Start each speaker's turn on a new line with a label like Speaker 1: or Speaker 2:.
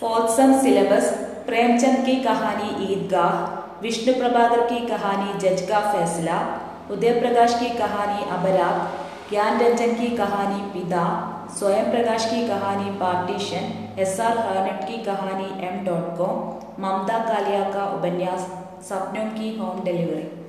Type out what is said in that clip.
Speaker 1: fourth सम syllabus Premchand की कहानी ईदगाह विष्णु प्रभाकर की कहानी जज का फैसला उदय प्रकाश की कहानी अबराग ज्ञान रंजन की कहानी पिता स्वयं प्रकाश की कहानी पार्टीशन एस आर हार्नेट की कहानी M dot com Mamta Kalia का उपन्यास सपनों की होम डिलीवरी